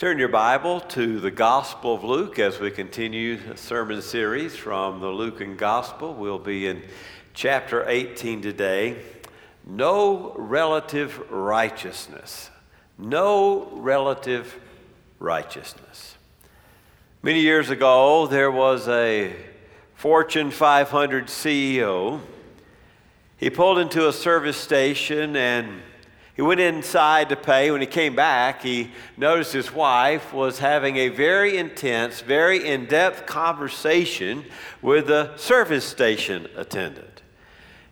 Turn your Bible to the Gospel of Luke as we continue a sermon series from the Lucan Gospel. We'll be in chapter 18 today. No relative righteousness. No relative righteousness. Many years ago, there was a Fortune 500 CEO. He pulled into a service station and he went inside to pay. When he came back, he noticed his wife was having a very intense, very in depth conversation with the service station attendant.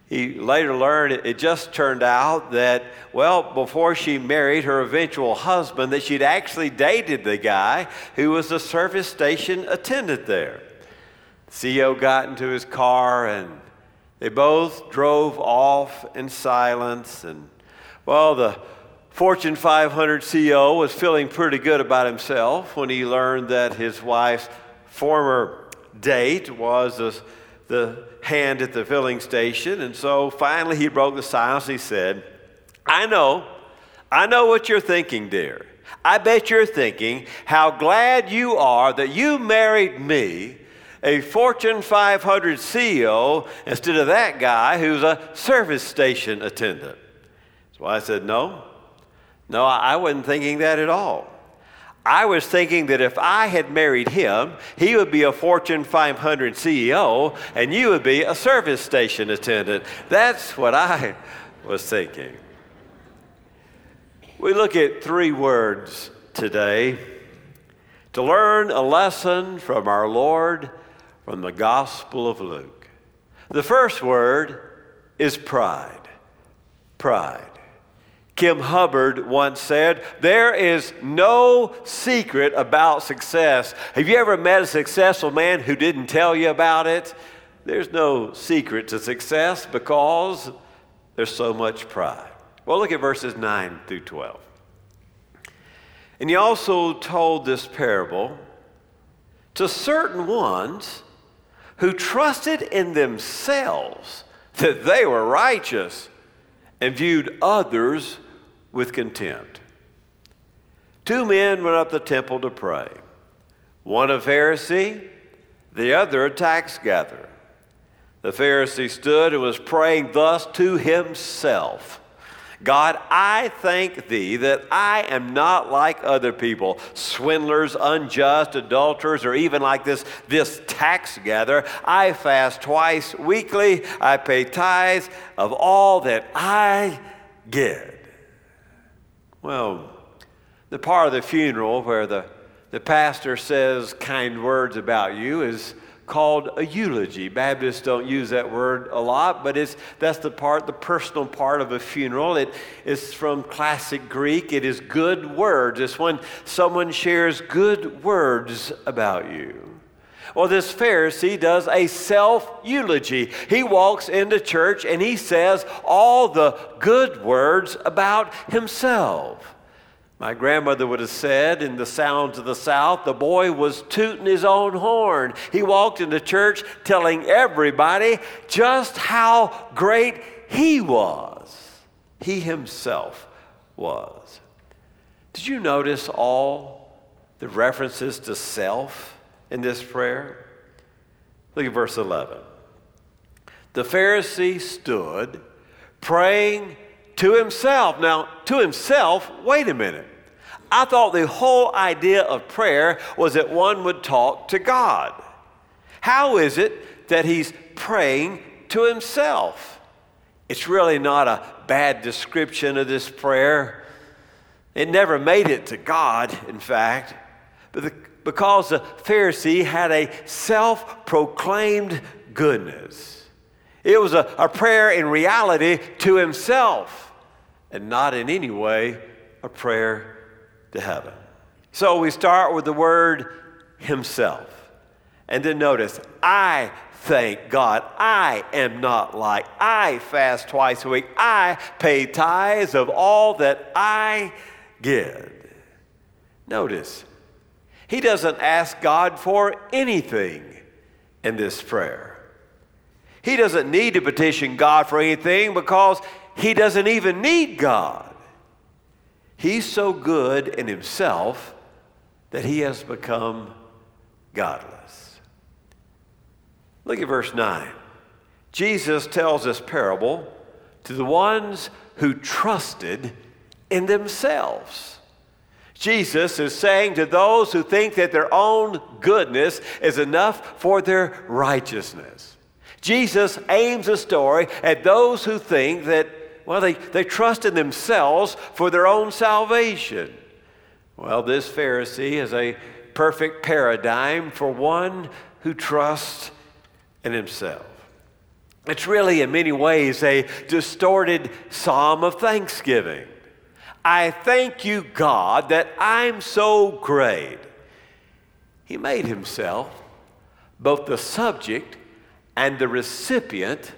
He later learned it just turned out that, well, before she married her eventual husband, that she'd actually dated the guy who was the service station attendant there. The CEO got into his car and they both drove off in silence and well, the Fortune 500 CEO was feeling pretty good about himself when he learned that his wife's former date was the, the hand at the filling station. And so finally he broke the silence. He said, I know, I know what you're thinking, dear. I bet you're thinking how glad you are that you married me, a Fortune 500 CEO, instead of that guy who's a service station attendant. So I said, No, no, I wasn't thinking that at all. I was thinking that if I had married him, he would be a Fortune 500 CEO and you would be a service station attendant. That's what I was thinking. We look at three words today to learn a lesson from our Lord from the Gospel of Luke. The first word is pride. Pride. Kin Hubbard once said, There is no secret about success. Have you ever met a successful man who didn't tell you about it? There's no secret to success because there's so much pride. Well, look at verses 9 through 12. And he also told this parable to certain ones who trusted in themselves that they were righteous and viewed others with contempt. Two men went up the temple to pray one a Pharisee, the other a tax gatherer. The Pharisee stood and was praying thus to himself God, I thank thee that I am not like other people, swindlers, unjust, adulterers, or even like this, this tax gatherer. I fast twice weekly, I pay tithes of all that I get. Well, the part of the funeral where the, the pastor says kind words about you is called a eulogy. Baptists don't use that word a lot, but it's, that's the part, the personal part of a funeral. It is from classic Greek. It is good words. It's when someone shares good words about you. Well, this Pharisee does a self eulogy. He walks into church and he says all the good words about himself. My grandmother would have said in the sounds of the South, the boy was tooting his own horn. He walked into church telling everybody just how great he was. He himself was. Did you notice all the references to self? In this prayer? Look at verse 11. The Pharisee stood praying to himself. Now, to himself, wait a minute. I thought the whole idea of prayer was that one would talk to God. How is it that he's praying to himself? It's really not a bad description of this prayer. It never made it to God, in fact. But the because the Pharisee had a self proclaimed goodness. It was a, a prayer in reality to himself and not in any way a prayer to heaven. So we start with the word himself. And then notice, I thank God. I am not like. I fast twice a week. I pay tithes of all that I get. Notice, he doesn't ask God for anything in this prayer. He doesn't need to petition God for anything because he doesn't even need God. He's so good in himself that he has become godless. Look at verse 9. Jesus tells this parable to the ones who trusted in themselves. Jesus is saying to those who think that their own goodness is enough for their righteousness. Jesus aims a story at those who think that, well, they, they trust in themselves for their own salvation. Well, this Pharisee is a perfect paradigm for one who trusts in himself. It's really, in many ways, a distorted psalm of thanksgiving. I thank you, God, that I'm so great. He made himself both the subject and the recipient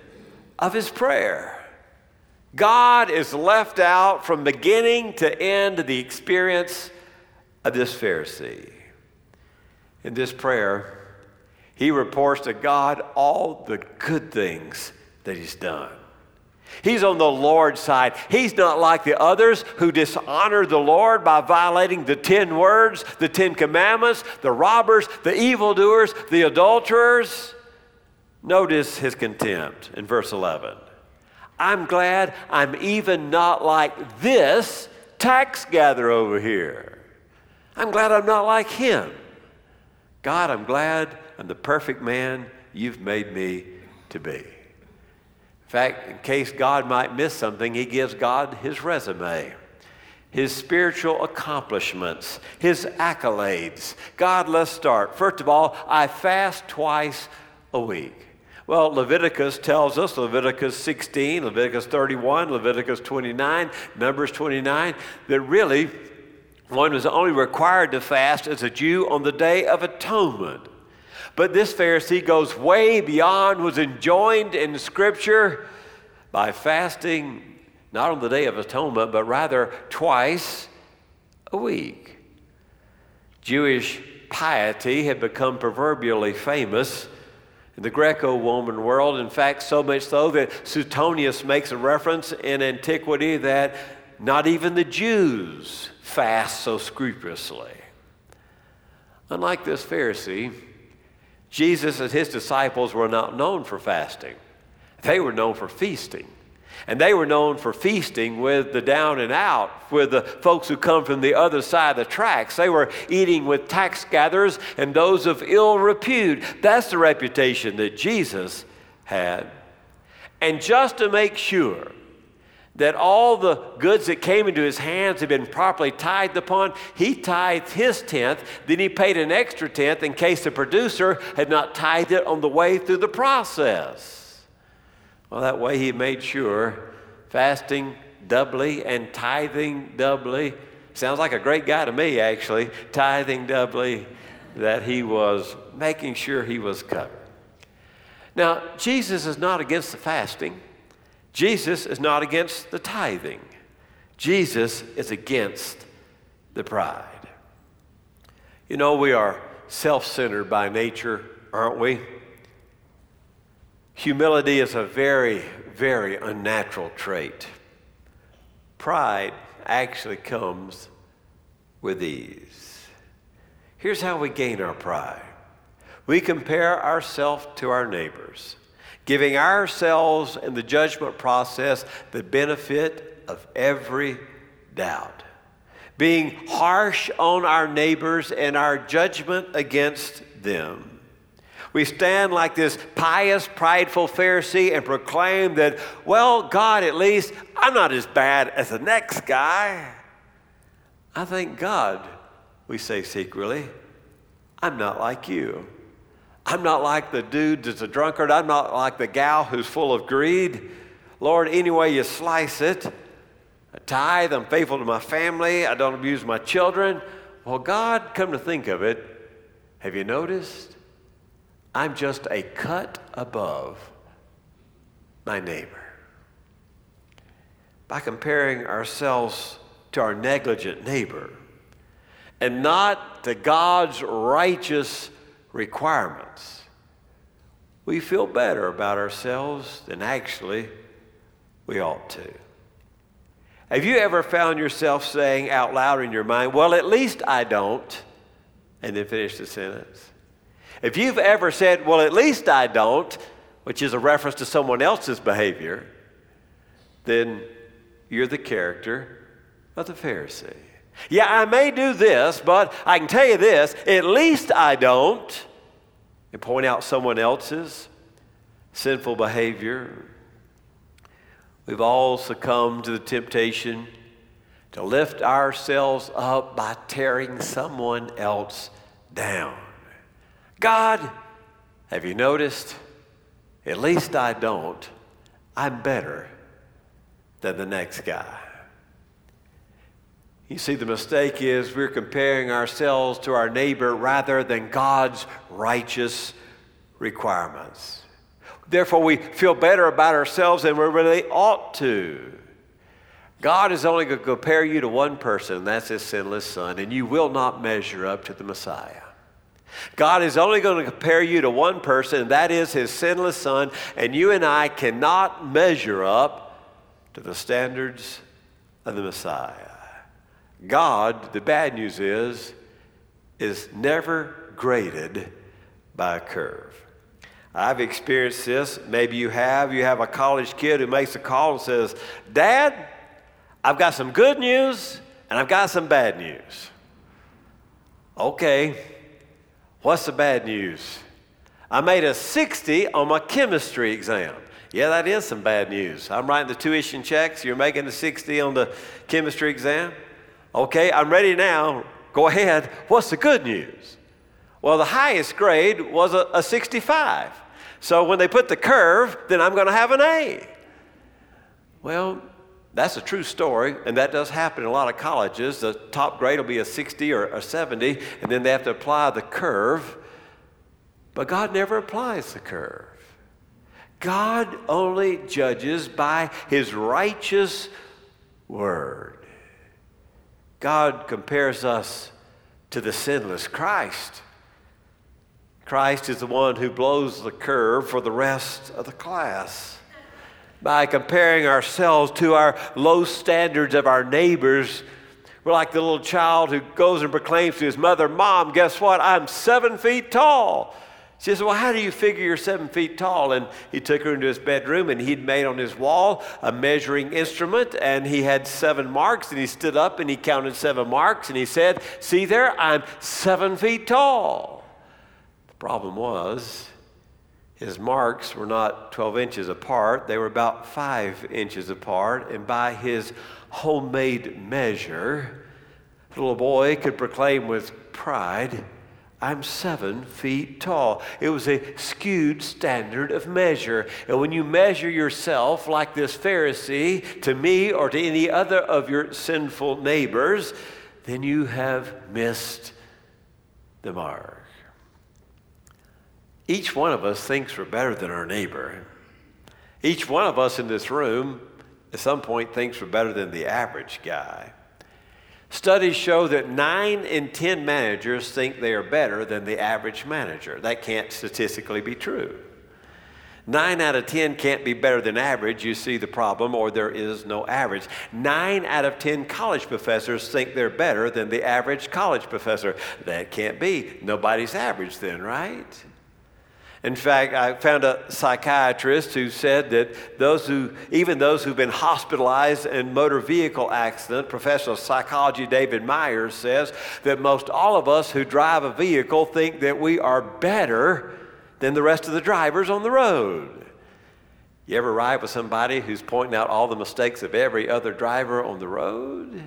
of his prayer. God is left out from beginning to end of the experience of this Pharisee. In this prayer, he reports to God all the good things that he's done. He's on the Lord's side. He's not like the others who dishonor the Lord by violating the 10 words, the 10 commandments, the robbers, the evildoers, the adulterers. Notice his contempt in verse 11. I'm glad I'm even not like this tax gatherer over here. I'm glad I'm not like him. God, I'm glad I'm the perfect man you've made me to be. In fact, in case God might miss something, he gives God his resume, his spiritual accomplishments, his accolades. God, let's start. First of all, I fast twice a week. Well, Leviticus tells us, Leviticus 16, Leviticus 31, Leviticus 29, Numbers 29, that really one was only required to fast as a Jew on the Day of Atonement. But this Pharisee goes way beyond what's enjoined in Scripture by fasting not on the Day of Atonement, but rather twice a week. Jewish piety had become proverbially famous in the Greco Roman world. In fact, so much so that Suetonius makes a reference in antiquity that not even the Jews fast so scrupulously. Unlike this Pharisee, Jesus and his disciples were not known for fasting, they were known for feasting. And they were known for feasting with the down and out, with the folks who come from the other side of the tracks. They were eating with tax gatherers and those of ill repute. That's the reputation that Jesus had. And just to make sure that all the goods that came into his hands had been properly tithed upon, he tithed his tenth. Then he paid an extra tenth in case the producer had not tithed it on the way through the process. Well, that way he made sure fasting doubly and tithing doubly. Sounds like a great guy to me, actually. Tithing doubly, that he was making sure he was covered. Now, Jesus is not against the fasting. Jesus is not against the tithing, Jesus is against the pride. You know, we are self centered by nature, aren't we? Humility is a very, very unnatural trait. Pride actually comes with ease. Here's how we gain our pride we compare ourselves to our neighbors giving ourselves in the judgment process the benefit of every doubt, being harsh on our neighbors and our judgment against them. We stand like this pious, prideful Pharisee and proclaim that, well, God, at least I'm not as bad as the next guy. I thank God, we say secretly, I'm not like you. I'm not like the dude that's a drunkard. I'm not like the gal who's full of greed. Lord, any way you slice it, I tithe, I'm faithful to my family, I don't abuse my children. Well, God, come to think of it, have you noticed? I'm just a cut above my neighbor. By comparing ourselves to our negligent neighbor and not to God's righteous requirements, we feel better about ourselves than actually we ought to. Have you ever found yourself saying out loud in your mind, Well, at least I don't and then finish the sentence. If you've ever said, Well, at least I don't, which is a reference to someone else's behavior, then you're the character of the Pharisee. Yeah, I may do this, but I can tell you this at least I don't. And point out someone else's sinful behavior. We've all succumbed to the temptation to lift ourselves up by tearing someone else down. God, have you noticed? At least I don't. I'm better than the next guy. You see, the mistake is we're comparing ourselves to our neighbor rather than God's righteous requirements. Therefore, we feel better about ourselves than we really ought to. God is only going to compare you to one person, and that's His sinless Son, and you will not measure up to the Messiah. God is only going to compare you to one person, and that is His sinless Son, and you and I cannot measure up to the standards of the Messiah. God, the bad news is, is never graded by a curve. I've experienced this. Maybe you have. You have a college kid who makes a call and says, Dad, I've got some good news and I've got some bad news. Okay, what's the bad news? I made a 60 on my chemistry exam. Yeah, that is some bad news. I'm writing the tuition checks. You're making a 60 on the chemistry exam. Okay, I'm ready now. Go ahead. What's the good news? Well, the highest grade was a, a 65. So when they put the curve, then I'm going to have an A. Well, that's a true story, and that does happen in a lot of colleges. The top grade will be a 60 or a 70, and then they have to apply the curve. But God never applies the curve. God only judges by his righteous word. God compares us to the sinless Christ. Christ is the one who blows the curve for the rest of the class. By comparing ourselves to our low standards of our neighbors, we're like the little child who goes and proclaims to his mother, Mom, guess what? I'm seven feet tall. She says, Well, how do you figure you're seven feet tall? And he took her into his bedroom and he'd made on his wall a measuring instrument and he had seven marks and he stood up and he counted seven marks and he said, See there, I'm seven feet tall. The problem was, his marks were not 12 inches apart, they were about five inches apart. And by his homemade measure, the little boy could proclaim with pride, I'm seven feet tall. It was a skewed standard of measure. And when you measure yourself like this Pharisee to me or to any other of your sinful neighbors, then you have missed the mark. Each one of us thinks we're better than our neighbor. Each one of us in this room at some point thinks we're better than the average guy. Studies show that nine in 10 managers think they are better than the average manager. That can't statistically be true. Nine out of 10 can't be better than average. You see the problem, or there is no average. Nine out of 10 college professors think they're better than the average college professor. That can't be. Nobody's average then, right? In fact, I found a psychiatrist who said that those who, even those who've been hospitalized in motor vehicle accident, professional psychology David Myers says that most all of us who drive a vehicle think that we are better than the rest of the drivers on the road. You ever ride with somebody who's pointing out all the mistakes of every other driver on the road?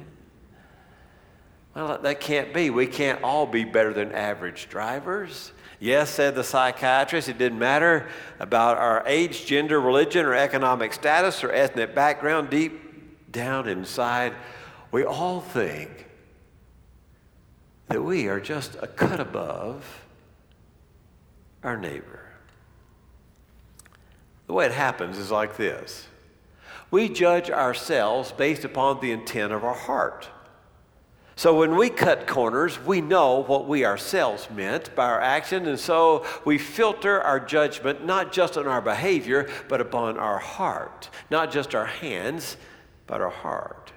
Well, that can't be. We can't all be better than average drivers. Yes, said the psychiatrist, it didn't matter about our age, gender, religion, or economic status or ethnic background. Deep down inside, we all think that we are just a cut above our neighbor. The way it happens is like this we judge ourselves based upon the intent of our heart. So when we cut corners, we know what we ourselves meant by our action, and so we filter our judgment not just on our behavior, but upon our heart. Not just our hands, but our heart.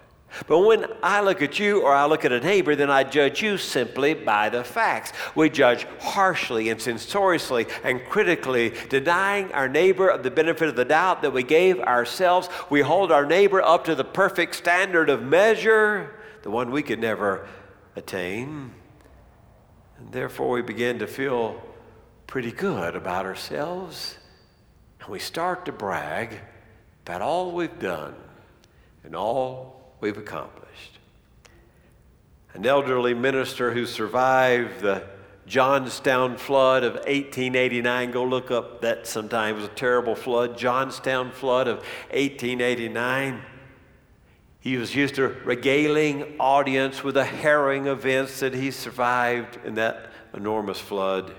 But when I look at you or I look at a neighbor, then I judge you simply by the facts. We judge harshly and censoriously and critically, denying our neighbor of the benefit of the doubt that we gave ourselves. We hold our neighbor up to the perfect standard of measure, the one we could never attain. And therefore, we begin to feel pretty good about ourselves. And we start to brag about all we've done and all we've accomplished. An elderly minister who survived the Johnstown flood of 1889. Go look up that sometime. It was a terrible flood. Johnstown flood of 1889. He was used to regaling audience with the harrowing events that he survived in that enormous flood.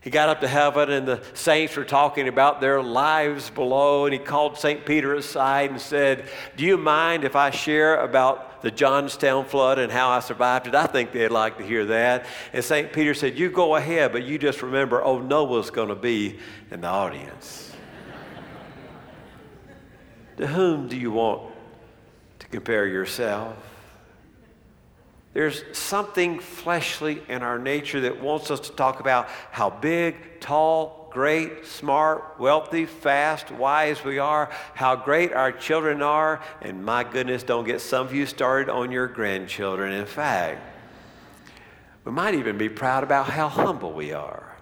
He got up to heaven, and the saints were talking about their lives below. And he called St. Peter aside and said, Do you mind if I share about the Johnstown flood and how I survived it? I think they'd like to hear that. And St. Peter said, You go ahead, but you just remember, oh, Noah's going to be in the audience. to whom do you want compare yourself? There's something fleshly in our nature that wants us to talk about how big, tall, great, smart, wealthy, fast, wise we are, how great our children are, and my goodness, don't get some of you started on your grandchildren. In fact, we might even be proud about how humble we are.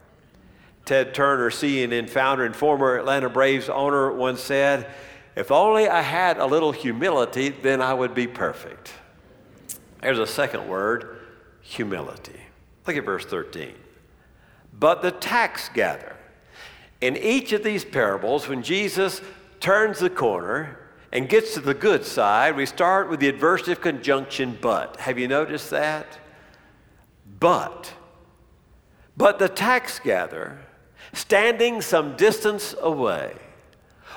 Ted Turner, CNN founder and former Atlanta Braves owner, once said, If only I had a little humility, then I would be perfect. There's a second word humility. Look at verse 13. But the tax gatherer. In each of these parables, when Jesus turns the corner and gets to the good side, we start with the adversative conjunction but. Have you noticed that? But. But the tax gatherer, standing some distance away,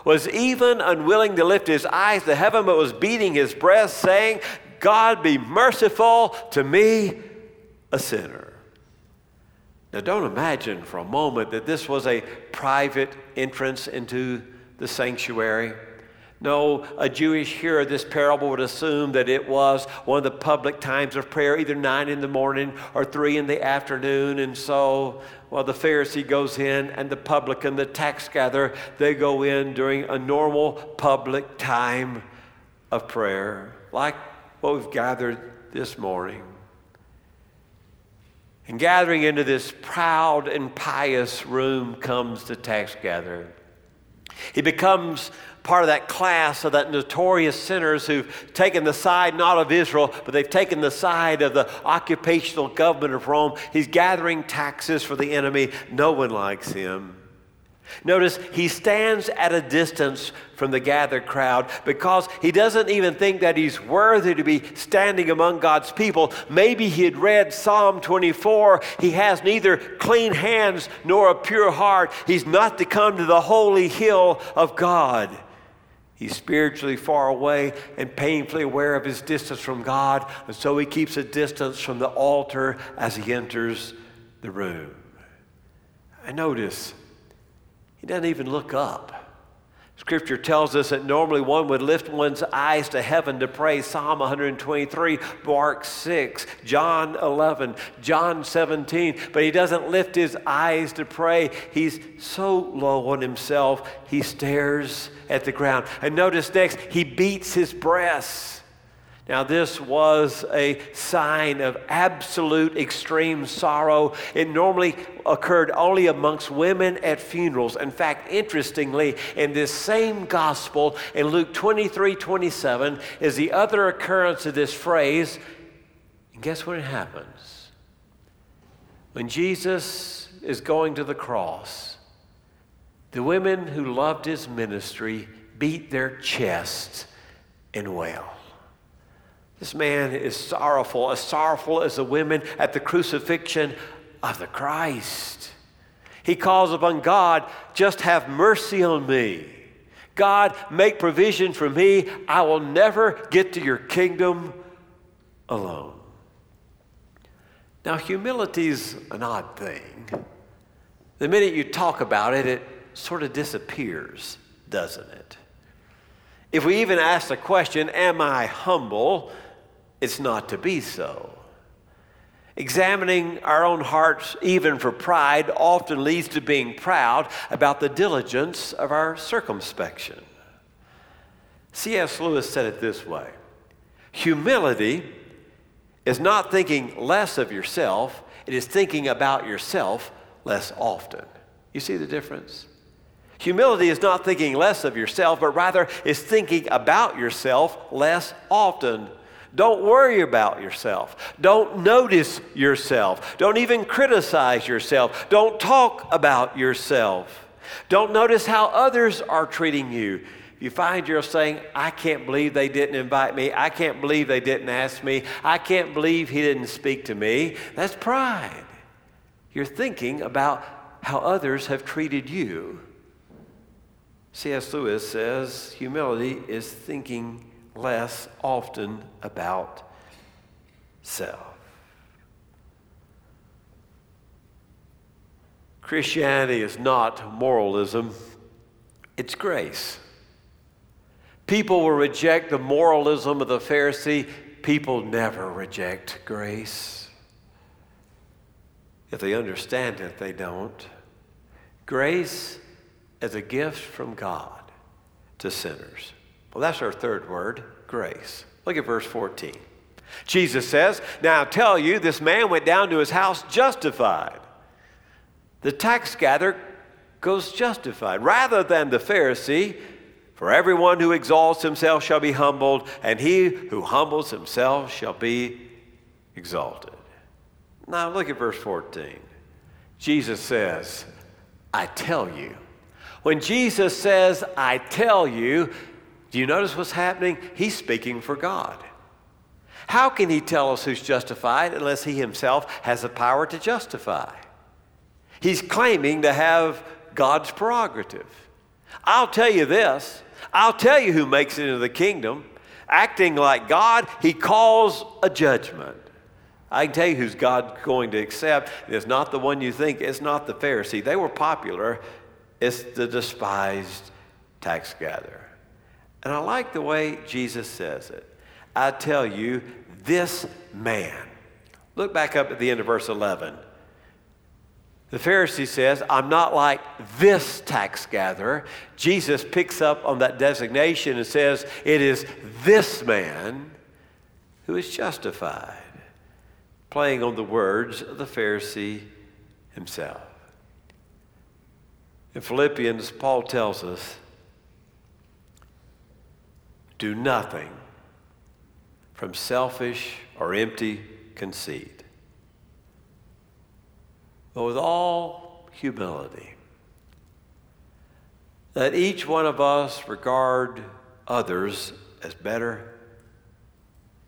was even unwilling to lift his eyes to heaven, but was beating his breast, saying, God be merciful to me, a sinner. Now, don't imagine for a moment that this was a private entrance into the sanctuary. No, a Jewish hearer of this parable would assume that it was one of the public times of prayer, either nine in the morning or three in the afternoon. And so, well, the Pharisee goes in and the publican, the tax gatherer, they go in during a normal public time of prayer, like what we've gathered this morning. And gathering into this proud and pious room comes the tax gatherer. He becomes part of that class of that notorious sinners who've taken the side not of Israel, but they've taken the side of the occupational government of Rome. He's gathering taxes for the enemy. No one likes him. Notice he stands at a distance from the gathered crowd because he doesn't even think that he's worthy to be standing among God's people. Maybe he had read Psalm 24. He has neither clean hands nor a pure heart. He's not to come to the holy hill of God. He's spiritually far away and painfully aware of his distance from God, and so he keeps a distance from the altar as he enters the room. I notice, he doesn't even look up. Scripture tells us that normally one would lift one's eyes to heaven to pray. Psalm 123, Mark 6, John 11, John 17. But he doesn't lift his eyes to pray. He's so low on himself, he stares at the ground. And notice next, he beats his breast. Now, this was a sign of absolute extreme sorrow. It normally occurred only amongst women at funerals. In fact, interestingly, in this same gospel, in Luke 23 27, is the other occurrence of this phrase. And guess what happens? When Jesus is going to the cross, the women who loved his ministry beat their chests and wail. This man is sorrowful, as sorrowful as the women at the crucifixion of the Christ. He calls upon God, just have mercy on me. God, make provision for me. I will never get to your kingdom alone. Now, humility is an odd thing. The minute you talk about it, it sort of disappears, doesn't it? If we even ask the question, Am I humble? It's not to be so. Examining our own hearts, even for pride, often leads to being proud about the diligence of our circumspection. C.S. Lewis said it this way Humility is not thinking less of yourself, it is thinking about yourself less often. You see the difference? Humility is not thinking less of yourself, but rather is thinking about yourself less often. Don't worry about yourself. Don't notice yourself. Don't even criticize yourself. Don't talk about yourself. Don't notice how others are treating you. If you find yourself saying, I can't believe they didn't invite me. I can't believe they didn't ask me. I can't believe he didn't speak to me. That's pride. You're thinking about how others have treated you. C.S. Lewis says humility is thinking less often about self. Christianity is not moralism, it's grace. People will reject the moralism of the Pharisee, people never reject grace. If they understand it, they don't. Grace is a gift from God to sinners. Well, that's our third word grace. Look at verse 14. Jesus says, Now I tell you, this man went down to his house justified. The tax gatherer goes justified rather than the Pharisee. For everyone who exalts himself shall be humbled, and he who humbles himself shall be exalted. Now look at verse 14. Jesus says, I tell you. When Jesus says, I tell you, do you notice what's happening? He's speaking for God. How can he tell us who's justified unless he himself has the power to justify? He's claiming to have God's prerogative. I'll tell you this I'll tell you who makes it into the kingdom. Acting like God, he calls a judgment. I can tell you who's God going to accept. It's not the one you think, it's not the Pharisee. They were popular, it's the despised tax gatherer. And I like the way Jesus says it. I tell you, this man. Look back up at the end of verse 11. The Pharisee says, I'm not like this tax gatherer. Jesus picks up on that designation and says, It is this man who is justified, playing on the words of the Pharisee himself. In Philippians, Paul tells us do nothing from selfish or empty conceit, but with all humility. Let each one of us regard others as better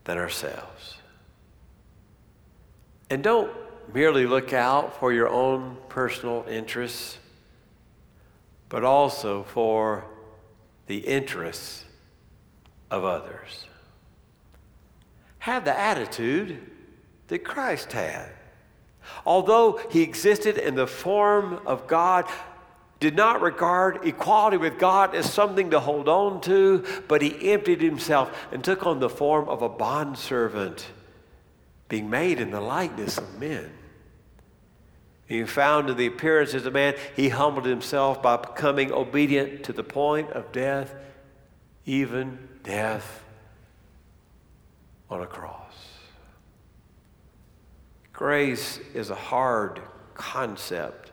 than ourselves. And don't merely look out for your own personal interests, but also for the interests of others. Have the attitude that Christ had. Although he existed in the form of God, did not regard equality with God as something to hold on to, but he emptied himself and took on the form of a bondservant, being made in the likeness of men. Being found in the appearance as a man, he humbled himself by becoming obedient to the point of death, even death on a cross. Grace is a hard concept.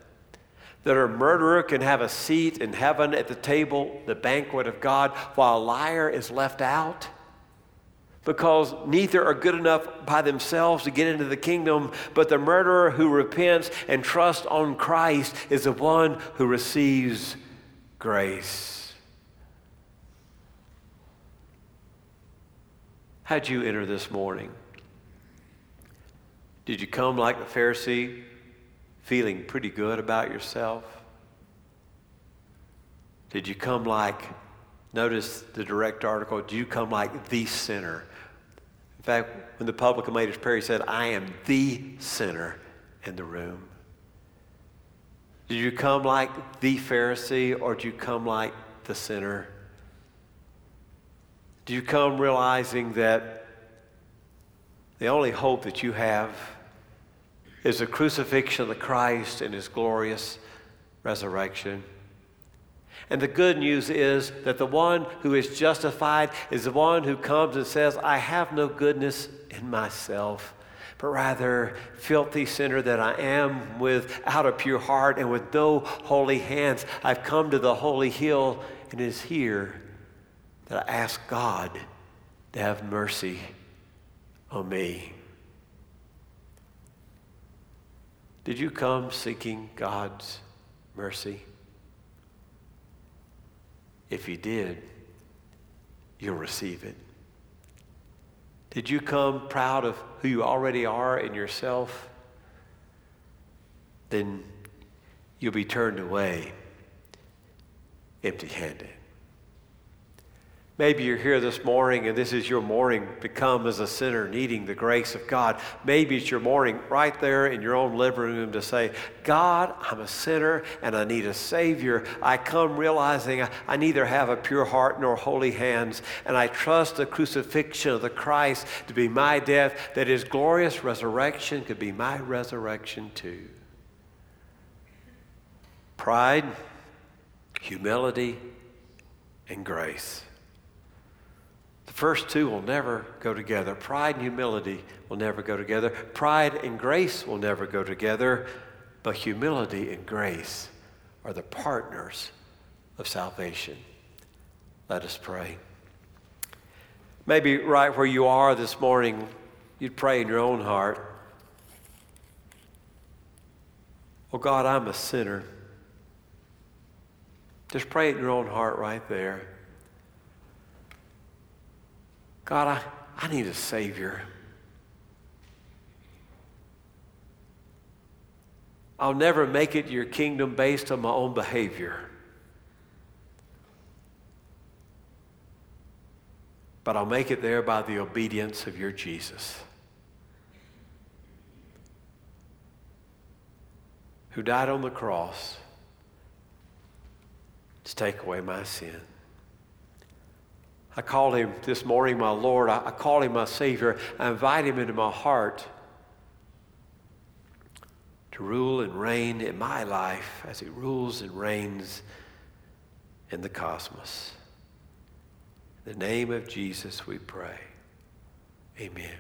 That a murderer can have a seat in heaven at the table, the banquet of God, while a liar is left out because neither are good enough by themselves to get into the kingdom, but the murderer who repents and trusts on Christ is the one who receives grace. How'd you enter this morning? Did you come like the Pharisee, feeling pretty good about yourself? Did you come like, notice the direct article, did you come like the sinner? In fact, when the publican made his prayer, he said, I am the sinner in the room. Did you come like the Pharisee or did you come like the sinner? Do you come realizing that the only hope that you have is the crucifixion of Christ and his glorious resurrection? And the good news is that the one who is justified is the one who comes and says, I have no goodness in myself, but rather, filthy sinner that I am, without a pure heart and with no holy hands, I've come to the holy hill, and is here that I ask God to have mercy on me. Did you come seeking God's mercy? If you did, you'll receive it. Did you come proud of who you already are in yourself? Then you'll be turned away empty handed. Maybe you're here this morning and this is your morning become as a sinner needing the grace of God. Maybe it's your morning right there in your own living room to say, God, I'm a sinner and I need a Savior. I come realizing I neither have a pure heart nor holy hands, and I trust the crucifixion of the Christ to be my death, that His glorious resurrection could be my resurrection too. Pride, humility, and grace. The first two will never go together. Pride and humility will never go together. Pride and grace will never go together. But humility and grace are the partners of salvation. Let us pray. Maybe right where you are this morning, you'd pray in your own heart. Oh God, I'm a sinner. Just pray it in your own heart right there. God, I, I need a Savior. I'll never make it your kingdom based on my own behavior. But I'll make it there by the obedience of your Jesus, who died on the cross to take away my sin. I call him this morning my Lord. I, I call him my Savior. I invite him into my heart to rule and reign in my life as he rules and reigns in the cosmos. In the name of Jesus we pray. Amen.